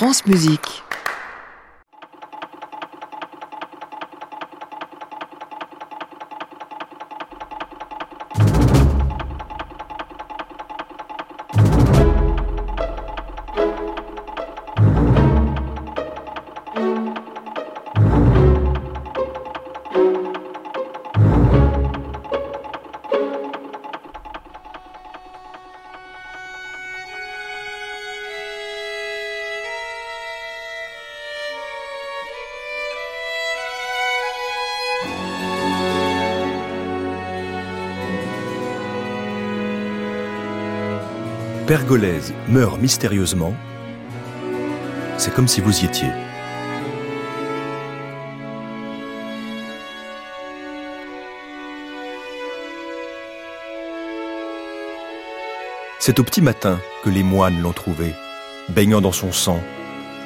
France Musique. Meurt mystérieusement, c'est comme si vous y étiez. C'est au petit matin que les moines l'ont trouvé, baignant dans son sang,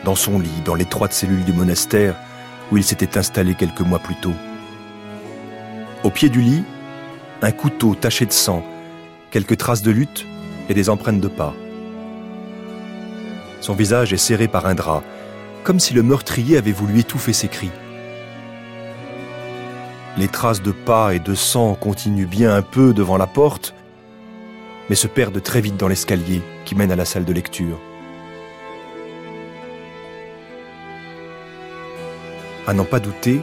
dans son lit, dans l'étroite cellule du monastère où il s'était installé quelques mois plus tôt. Au pied du lit, un couteau taché de sang, quelques traces de lutte et des empreintes de pas. Son visage est serré par un drap, comme si le meurtrier avait voulu étouffer ses cris. Les traces de pas et de sang continuent bien un peu devant la porte, mais se perdent très vite dans l'escalier qui mène à la salle de lecture. À n'en pas douter,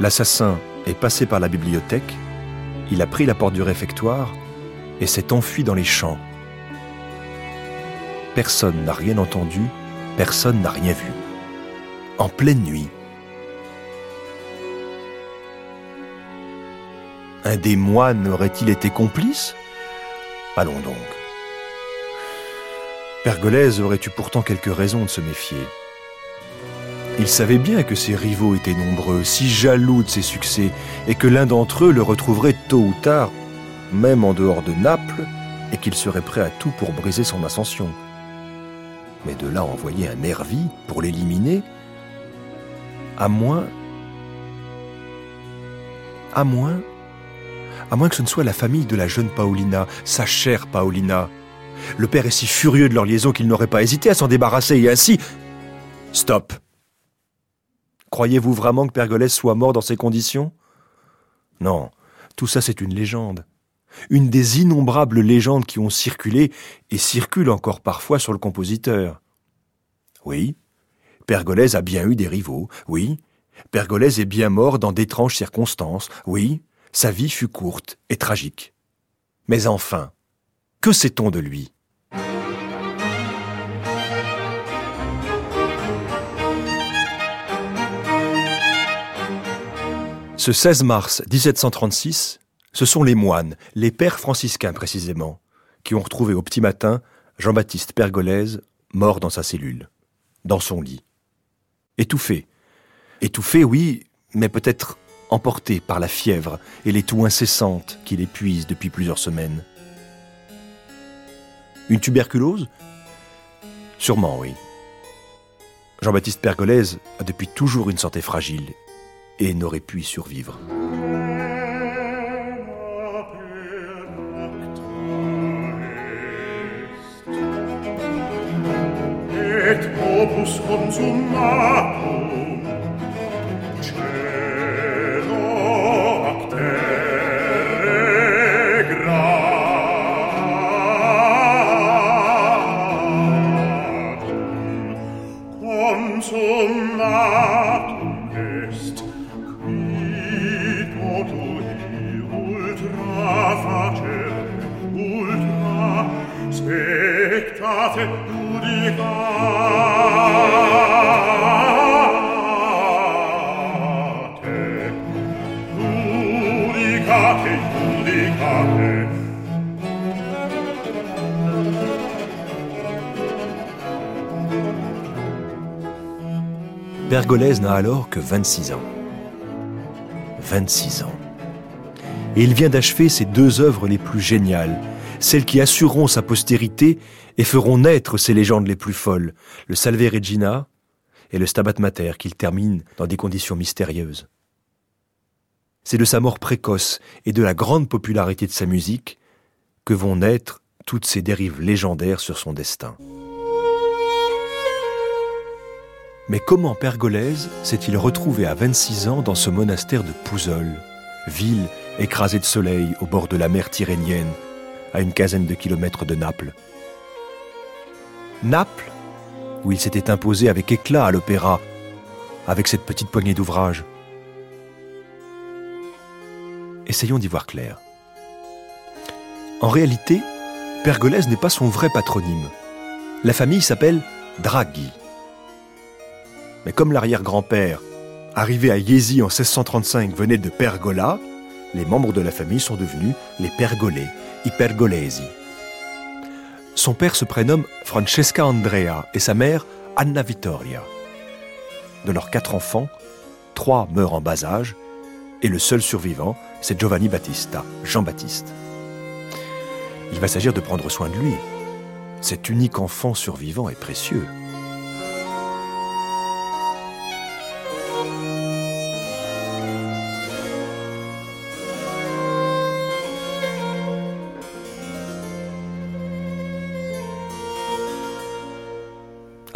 l'assassin est passé par la bibliothèque, il a pris la porte du réfectoire et s'est enfui dans les champs. Personne n'a rien entendu, personne n'a rien vu. En pleine nuit. Un des moines aurait-il été complice? Allons donc. Pergolèse aurait eu pourtant quelques raisons de se méfier. Il savait bien que ses rivaux étaient nombreux, si jaloux de ses succès, et que l'un d'entre eux le retrouverait tôt ou tard, même en dehors de Naples, et qu'il serait prêt à tout pour briser son ascension mais de là envoyer un nervi pour l'éliminer, à moins, à moins, à moins que ce ne soit la famille de la jeune Paolina, sa chère Paolina. Le père est si furieux de leur liaison qu'il n'aurait pas hésité à s'en débarrasser et ainsi... Stop. Croyez-vous vraiment que Pergolès soit mort dans ces conditions? Non, tout ça c'est une légende une des innombrables légendes qui ont circulé et circulent encore parfois sur le compositeur. Oui, Pergolèse a bien eu des rivaux, oui, Pergolèse est bien mort dans d'étranges circonstances, oui, sa vie fut courte et tragique. Mais enfin, que sait-on de lui? Ce 16 mars 1736, ce sont les moines, les pères franciscains précisément, qui ont retrouvé au petit matin Jean-Baptiste Pergolèse mort dans sa cellule, dans son lit. Étouffé. Étouffé, oui, mais peut-être emporté par la fièvre et les toux incessantes qui l'épuisent depuis plusieurs semaines. Une tuberculose? Sûrement, oui. Jean-Baptiste Pergolèse a depuis toujours une santé fragile et n'aurait pu y survivre. nos consumatum Pergolèse n'a alors que 26 ans. 26 ans. Et il vient d'achever ses deux œuvres les plus géniales, celles qui assureront sa postérité et feront naître ses légendes les plus folles, le Salve Regina et le Stabat Mater qu'il termine dans des conditions mystérieuses. C'est de sa mort précoce et de la grande popularité de sa musique que vont naître toutes ces dérives légendaires sur son destin. Mais comment Pergolèse s'est-il retrouvé à 26 ans dans ce monastère de Pouzol, ville écrasée de soleil au bord de la mer Tyrrhénienne, à une quinzaine de kilomètres de Naples? Naples, où il s'était imposé avec éclat à l'opéra, avec cette petite poignée d'ouvrages. Essayons d'y voir clair. En réalité, Pergolèse n'est pas son vrai patronyme. La famille s'appelle Draghi. Mais comme l'arrière-grand-père, arrivé à Yézi en 1635, venait de Pergola, les membres de la famille sont devenus les Pergolais, i Pergolesi. Son père se prénomme Francesca Andrea et sa mère Anna Vittoria. De leurs quatre enfants, trois meurent en bas âge et le seul survivant, c'est Giovanni Battista, Jean-Baptiste. Il va s'agir de prendre soin de lui. Cet unique enfant survivant est précieux.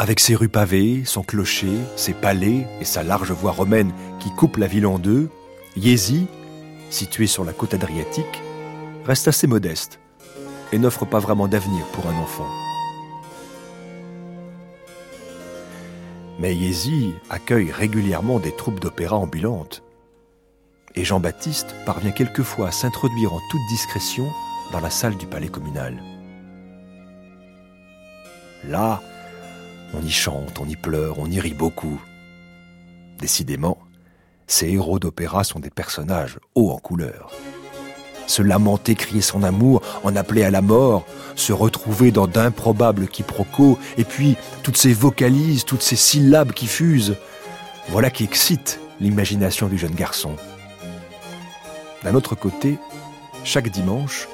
Avec ses rues pavées, son clocher, ses palais et sa large voie romaine qui coupe la ville en deux, Yézi, situé sur la côte adriatique, reste assez modeste et n'offre pas vraiment d'avenir pour un enfant. Mais Yézi accueille régulièrement des troupes d'opéra ambulantes. Et Jean-Baptiste parvient quelquefois à s'introduire en toute discrétion dans la salle du palais communal. On y chante, on y pleure, on y rit beaucoup. Décidément, ces héros d'opéra sont des personnages hauts en couleur. Se lamenter, crier son amour, en appeler à la mort, se retrouver dans d'improbables quiproquos, et puis toutes ces vocalises, toutes ces syllabes qui fusent, voilà qui excite l'imagination du jeune garçon. D'un autre côté, chaque dimanche,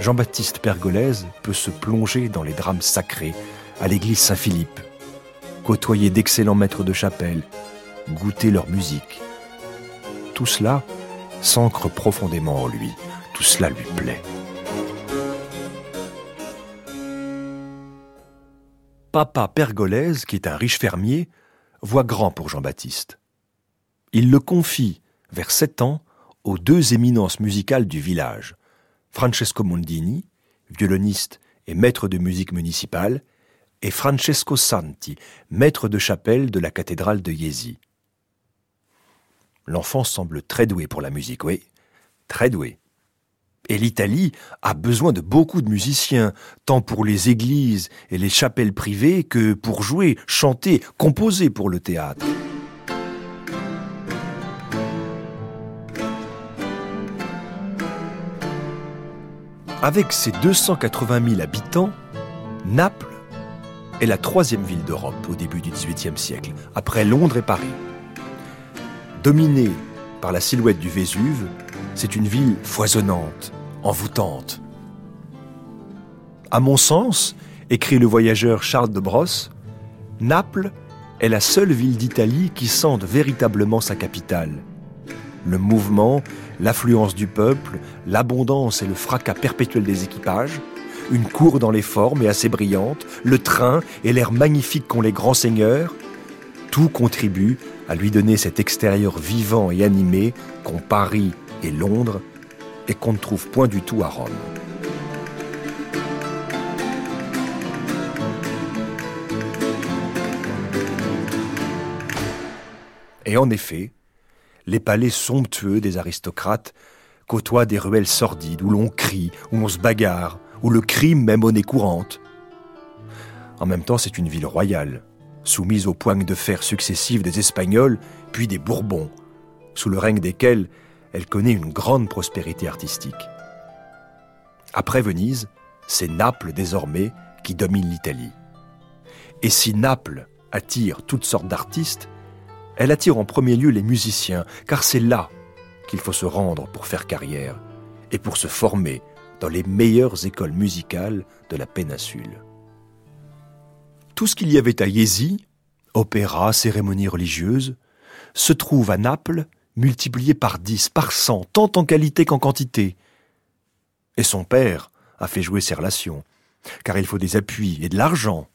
Jean-Baptiste Pergolèse peut se plonger dans les drames sacrés à l'église Saint-Philippe, côtoyer d'excellents maîtres de chapelle, goûter leur musique. Tout cela s'ancre profondément en lui, tout cela lui plaît. Papa Pergolèse, qui est un riche fermier, voit grand pour Jean-Baptiste. Il le confie, vers sept ans, aux deux éminences musicales du village, Francesco Mondini, violoniste et maître de musique municipale, et Francesco Santi, maître de chapelle de la cathédrale de Iesi. L'enfant semble très doué pour la musique, oui, très doué. Et l'Italie a besoin de beaucoup de musiciens, tant pour les églises et les chapelles privées que pour jouer, chanter, composer pour le théâtre. Avec ses 280 000 habitants, Naples est la troisième ville d'Europe au début du XVIIIe siècle, après Londres et Paris. Dominée par la silhouette du Vésuve, c'est une ville foisonnante, envoûtante. À mon sens, écrit le voyageur Charles de Brosse, Naples est la seule ville d'Italie qui sente véritablement sa capitale. Le mouvement, l'affluence du peuple, l'abondance et le fracas perpétuel des équipages, une cour dans les formes et assez brillante, le train et l'air magnifique qu'ont les grands seigneurs, tout contribue à lui donner cet extérieur vivant et animé qu'ont Paris et Londres et qu'on ne trouve point du tout à Rome. Et en effet, les palais somptueux des aristocrates côtoient des ruelles sordides où l'on crie, où on se bagarre, où le crime met monnaie courante. En même temps, c'est une ville royale, soumise aux poignes de fer successives des Espagnols, puis des Bourbons, sous le règne desquels elle connaît une grande prospérité artistique. Après Venise, c'est Naples désormais qui domine l'Italie. Et si Naples attire toutes sortes d'artistes, elle attire en premier lieu les musiciens, car c'est là qu'il faut se rendre pour faire carrière et pour se former dans les meilleures écoles musicales de la péninsule. Tout ce qu'il y avait à Yézi, opéra, cérémonies religieuses, se trouve à Naples multiplié par dix, par cent, tant en qualité qu'en quantité. Et son père a fait jouer ses relations, car il faut des appuis et de l'argent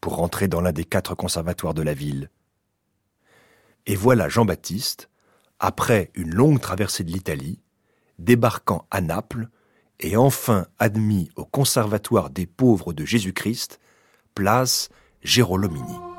pour rentrer dans l'un des quatre conservatoires de la ville. Et voilà Jean-Baptiste, après une longue traversée de l'Italie, débarquant à Naples et enfin admis au Conservatoire des pauvres de Jésus-Christ, place Gérolomini.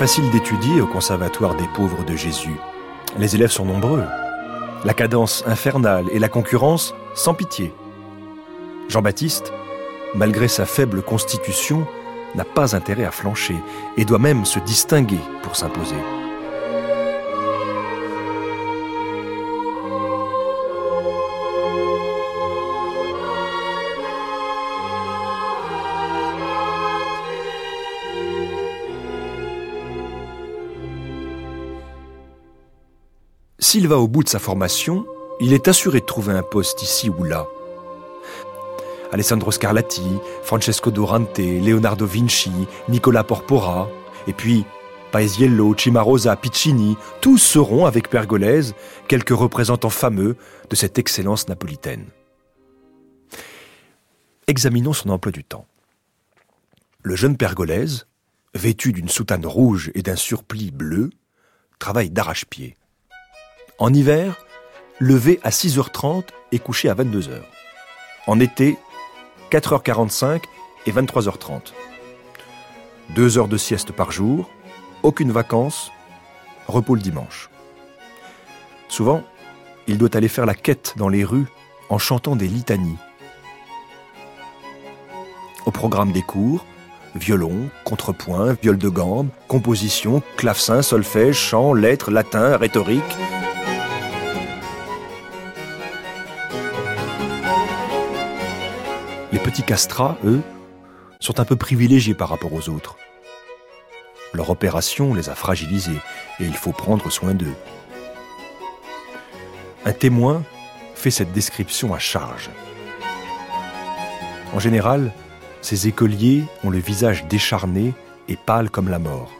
Facile d'étudier au Conservatoire des pauvres de Jésus. Les élèves sont nombreux. La cadence infernale et la concurrence sans pitié. Jean-Baptiste, malgré sa faible constitution, n'a pas intérêt à flancher et doit même se distinguer pour s'imposer. S'il va au bout de sa formation, il est assuré de trouver un poste ici ou là. Alessandro Scarlatti, Francesco Durante, Leonardo Vinci, Nicola Porpora, et puis Paesiello, Cimarosa, Piccini, tous seront, avec Pergolèse, quelques représentants fameux de cette excellence napolitaine. Examinons son emploi du temps. Le jeune Pergolèse, vêtu d'une soutane rouge et d'un surplis bleu, travaille d'arrache-pied. En hiver, levé à 6h30 et couché à 22h. En été, 4h45 et 23h30. Deux heures de sieste par jour, aucune vacances, repos le dimanche. Souvent, il doit aller faire la quête dans les rues en chantant des litanies. Au programme des cours, violon, contrepoint, viol de gambe, composition, clavecin, solfège, chant, lettres, latin, rhétorique. Petits castrats, eux, sont un peu privilégiés par rapport aux autres. Leur opération les a fragilisés et il faut prendre soin d'eux. Un témoin fait cette description à charge. En général, ces écoliers ont le visage décharné et pâle comme la mort.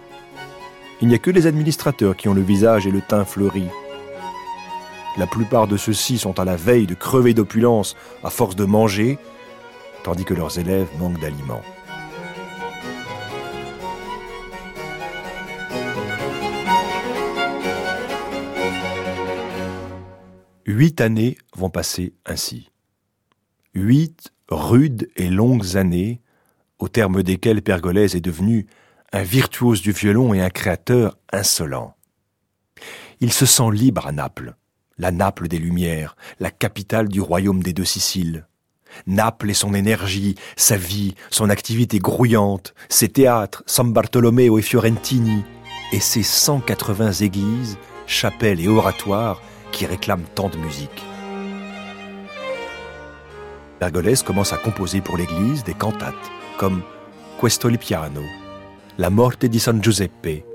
Il n'y a que les administrateurs qui ont le visage et le teint fleuri. La plupart de ceux-ci sont à la veille de crever d'opulence à force de manger, tandis que leurs élèves manquent d'aliments. Huit années vont passer ainsi. Huit rudes et longues années, au terme desquelles Pergolèse est devenu un virtuose du violon et un créateur insolent. Il se sent libre à Naples, la Naples des Lumières, la capitale du royaume des deux Siciles. Naples et son énergie, sa vie, son activité grouillante, ses théâtres, San Bartolomeo et Fiorentini, et ses 180 églises, chapelles et oratoires qui réclament tant de musique. Pergolèse commence à composer pour l'église des cantates, comme Questo piano, La morte di San Giuseppe,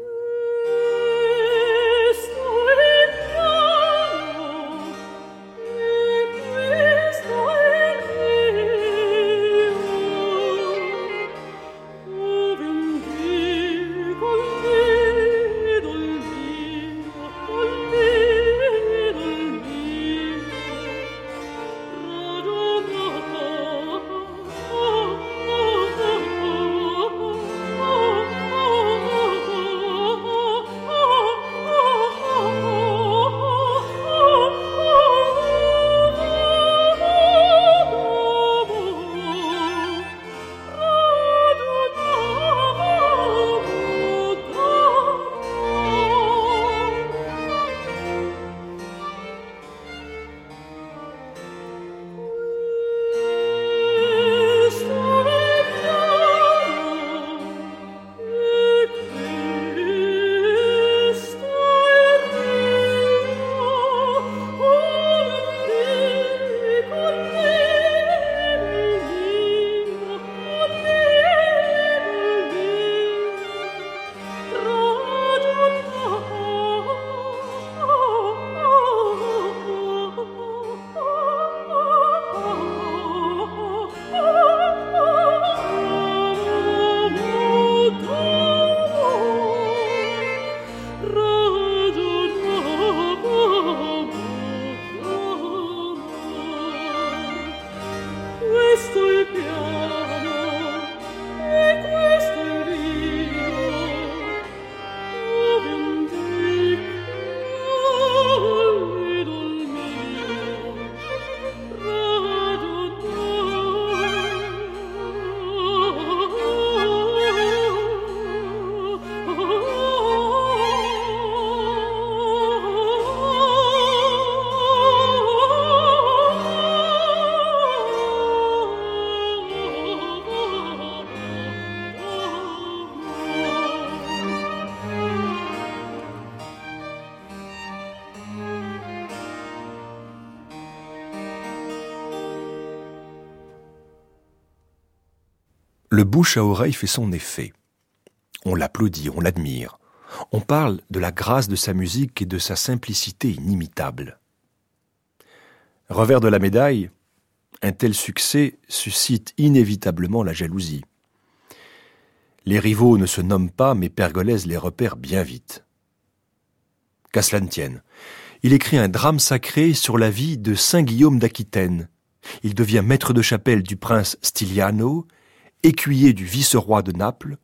Le bouche à oreille fait son effet. On l'applaudit, on l'admire. On parle de la grâce de sa musique et de sa simplicité inimitable. Revers de la médaille, un tel succès suscite inévitablement la jalousie. Les rivaux ne se nomment pas, mais Pergolèse les repère bien vite. Qu'à tienne, il écrit un drame sacré sur la vie de Saint Guillaume d'Aquitaine. Il devient maître de chapelle du prince Stiliano, écuyer du vice-roi de Naples,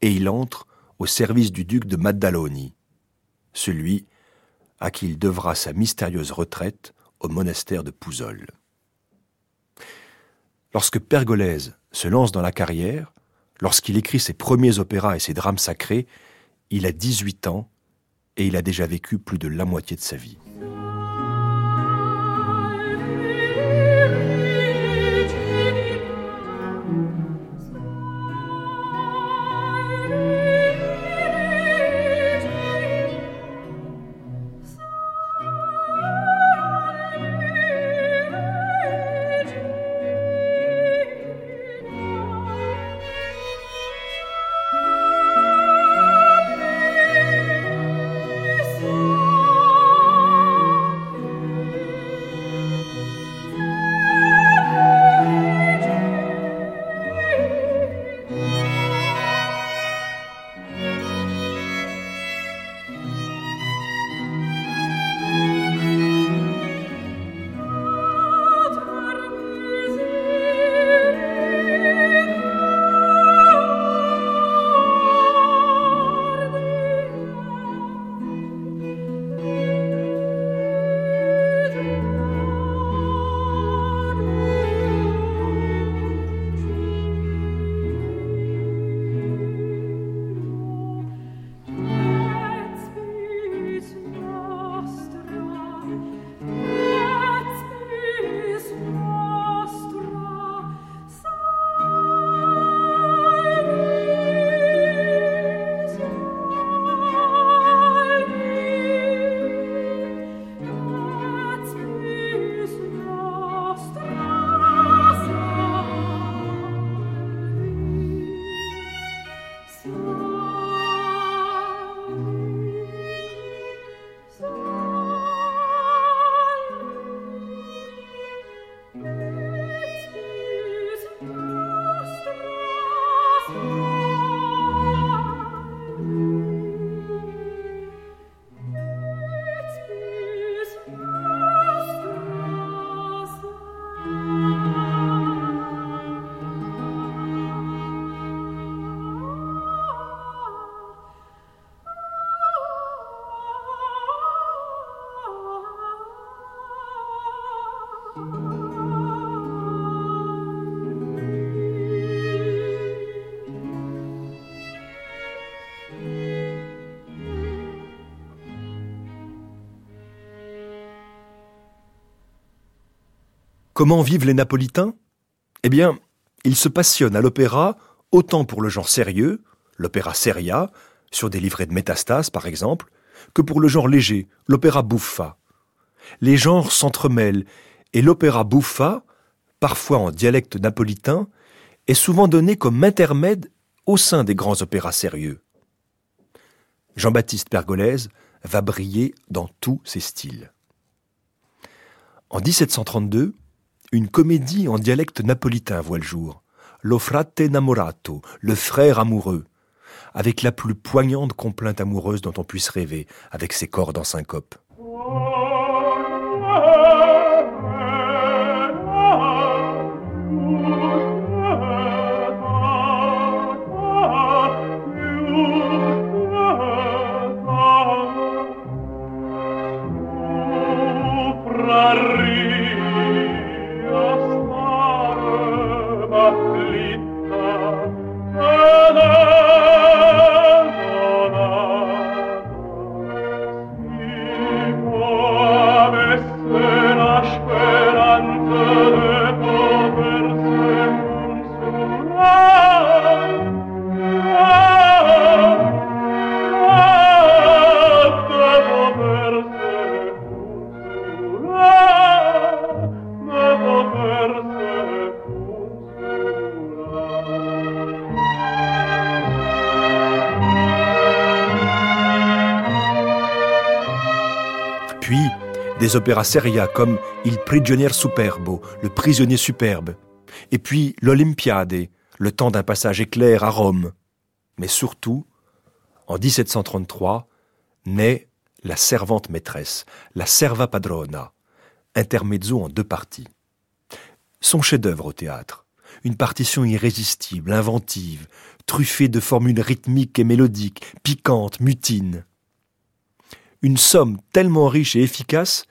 et il entre au service du duc de Maddaloni, celui à qui il devra sa mystérieuse retraite au monastère de Pouzol. Lorsque Pergolèse se lance dans la carrière, lorsqu'il écrit ses premiers opéras et ses drames sacrés, il a 18 ans et il a déjà vécu plus de la moitié de sa vie. Comment vivent les Napolitains? Eh bien, ils se passionnent à l'opéra autant pour le genre sérieux, l'opéra seria, sur des livrets de métastases par exemple, que pour le genre léger, l'opéra buffa. Les genres s'entremêlent et l'opéra buffa, parfois en dialecte napolitain, est souvent donné comme intermède au sein des grands opéras sérieux. Jean-Baptiste Pergolèse va briller dans tous ses styles. En 1732, une comédie en dialecte napolitain voit le jour. Lo frate namorato, le frère amoureux, avec la plus poignante complainte amoureuse dont on puisse rêver, avec ses cordes en syncope. Des opéras seria comme Il prigionier superbo, le prisonnier superbe. Et puis l'Olympiade, le temps d'un passage éclair à Rome. Mais surtout, en 1733, naît La servante maîtresse, la serva padrona, intermezzo en deux parties. Son chef-d'œuvre au théâtre, une partition irrésistible, inventive, truffée de formules rythmiques et mélodiques, piquantes, mutines. Une somme tellement riche et efficace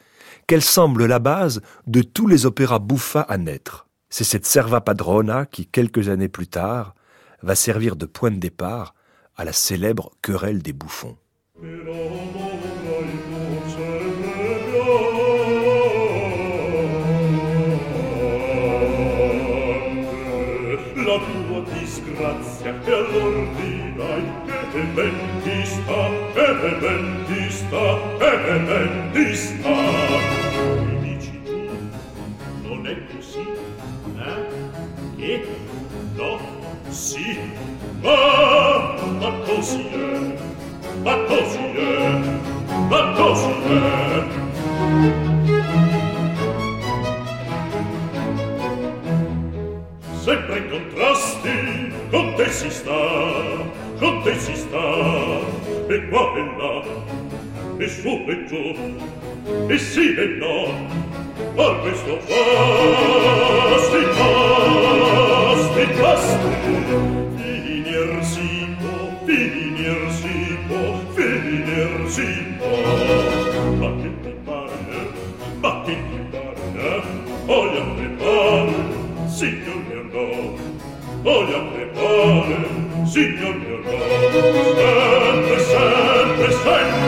qu'elle semble la base de tous les opéras bouffas à naître. C'est cette serva padrona qui, quelques années plus tard, va servir de point de départ à la célèbre querelle des bouffons. Bell'ista, è bell'ista. E dici tu, non è così, eh? Che? No, sì, ma, ma così è, ma così è, ma così è. Sempre in contrasti, con te si sta, con te si sta, e qua e là, e su e giù e sì e no a questo fasti fasti fasti. Finir si può finir si può finir si può ma che ti pare ma che ti pare? Voglio prepare signor mio no voglio prepare signor mio no sempre sempre sempre.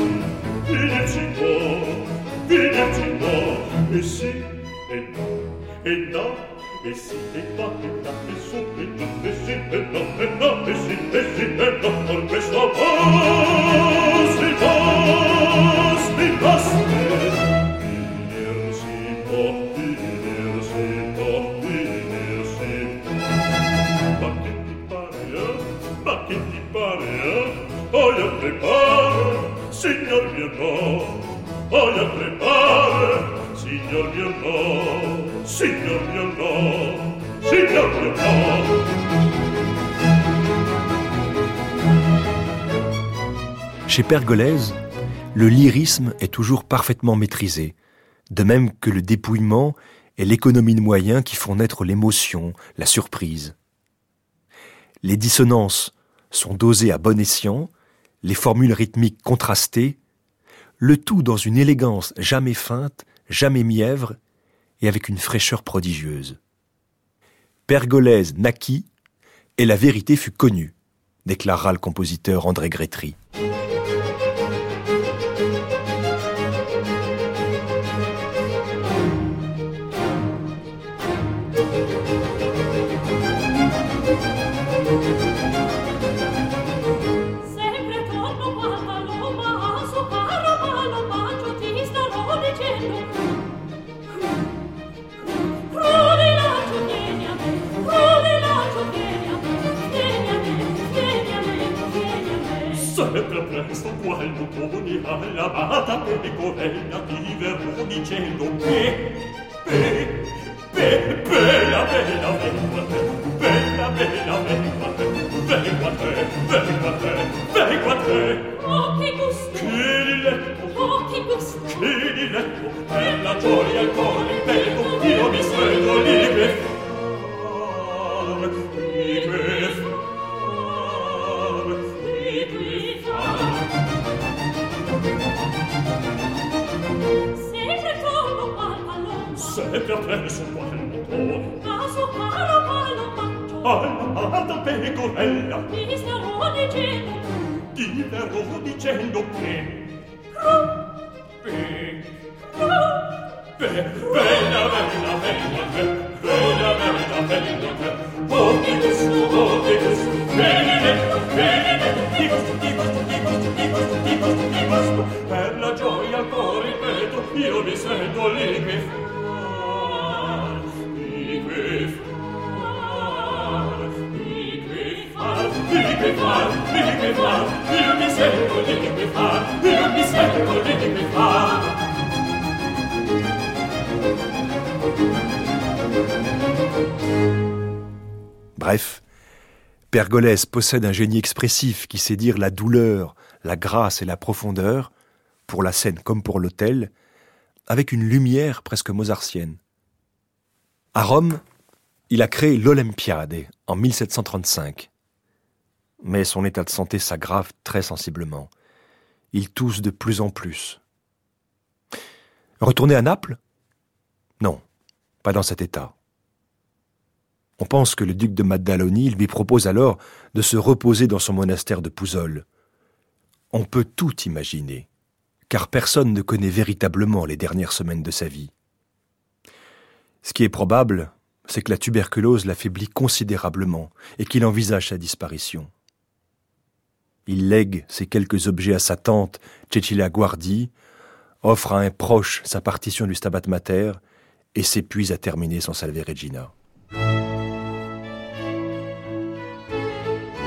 Vinerci no, vinerci no, e sì e no, e no, e sì e no, e no, e su, e giù, e sì e no, e no, e sì e sì e no, con questo amore. Chez Pergolèse, le lyrisme est toujours parfaitement maîtrisé, de même que le dépouillement et l'économie de moyens qui font naître l'émotion, la surprise. Les dissonances sont dosées à bon escient, les formules rythmiques contrastées, le tout dans une élégance jamais feinte, jamais mièvre et avec une fraîcheur prodigieuse. Pergolèse naquit et la vérité fut connue, déclara le compositeur André Grétry. bella bata e covella ti verrò dicendo che pe pe bella bella bella bella bella bella bella te bella te bella te oh che gusto. Che diletto oh che gusto. Che diletto bella gioia e interrogo dicendo che Bref, Pergolèse possède un génie expressif qui sait dire la douleur, la grâce et la profondeur, pour la scène comme pour l'autel, avec une lumière presque mozartienne. À Rome, il a créé l'Olympiade en 1735. Mais son état de santé s'aggrave très sensiblement. Il tousse de plus en plus. Retourner à Naples? Non, pas dans cet état. On pense que le duc de Maddaloni lui propose alors de se reposer dans son monastère de Pouzol. On peut tout imaginer, car personne ne connaît véritablement les dernières semaines de sa vie. Ce qui est probable, c'est que la tuberculose l'affaiblit considérablement et qu'il envisage sa disparition. Il lègue ses quelques objets à sa tante, Cecilia Guardi, offre à un proche sa partition du Stabat Mater et s'épuise à terminer son Salve Regina.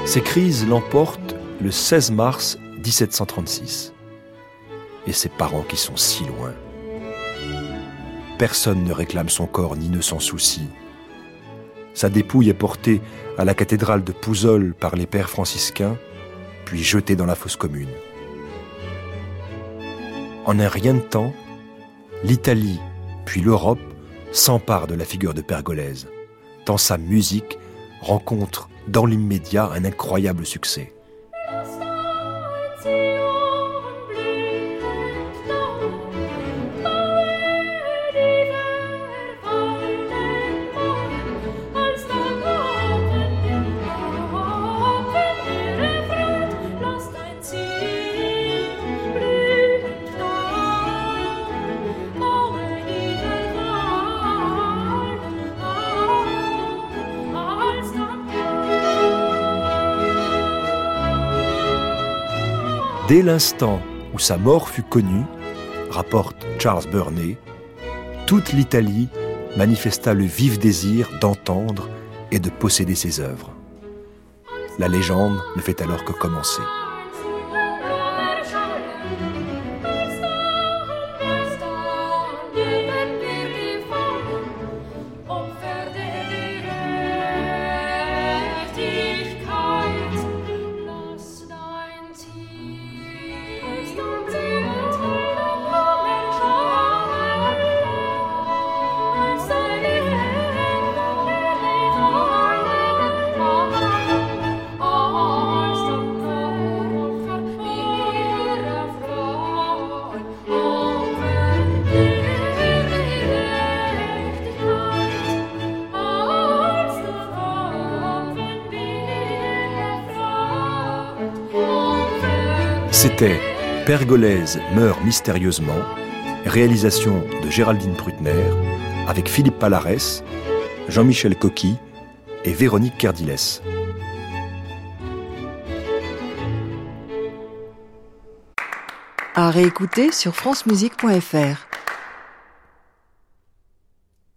Ces crises l'emportent le 16 mars 1736. Et ses parents qui sont si loin. Personne ne réclame son corps ni ne s'en soucie. Sa dépouille est portée à la cathédrale de Pouzol par les pères franciscains, jetée dans la fosse commune. En un rien de temps, l'Italie, puis l'Europe s'emparent de la figure de Pergolèse, tant sa musique rencontre dans l'immédiat un incroyable succès. Dès l'instant où sa mort fut connue, rapporte Charles Burney, toute l'Italie manifesta le vif désir d'entendre et de posséder ses œuvres. La légende ne fait alors que commencer. C'était Pergolèse meurt mystérieusement, réalisation de Géraldine Prutner, avec Philippe Palarès, Jean-Michel Coqui et Véronique Kerdiles. À réécouter sur francemusique.fr.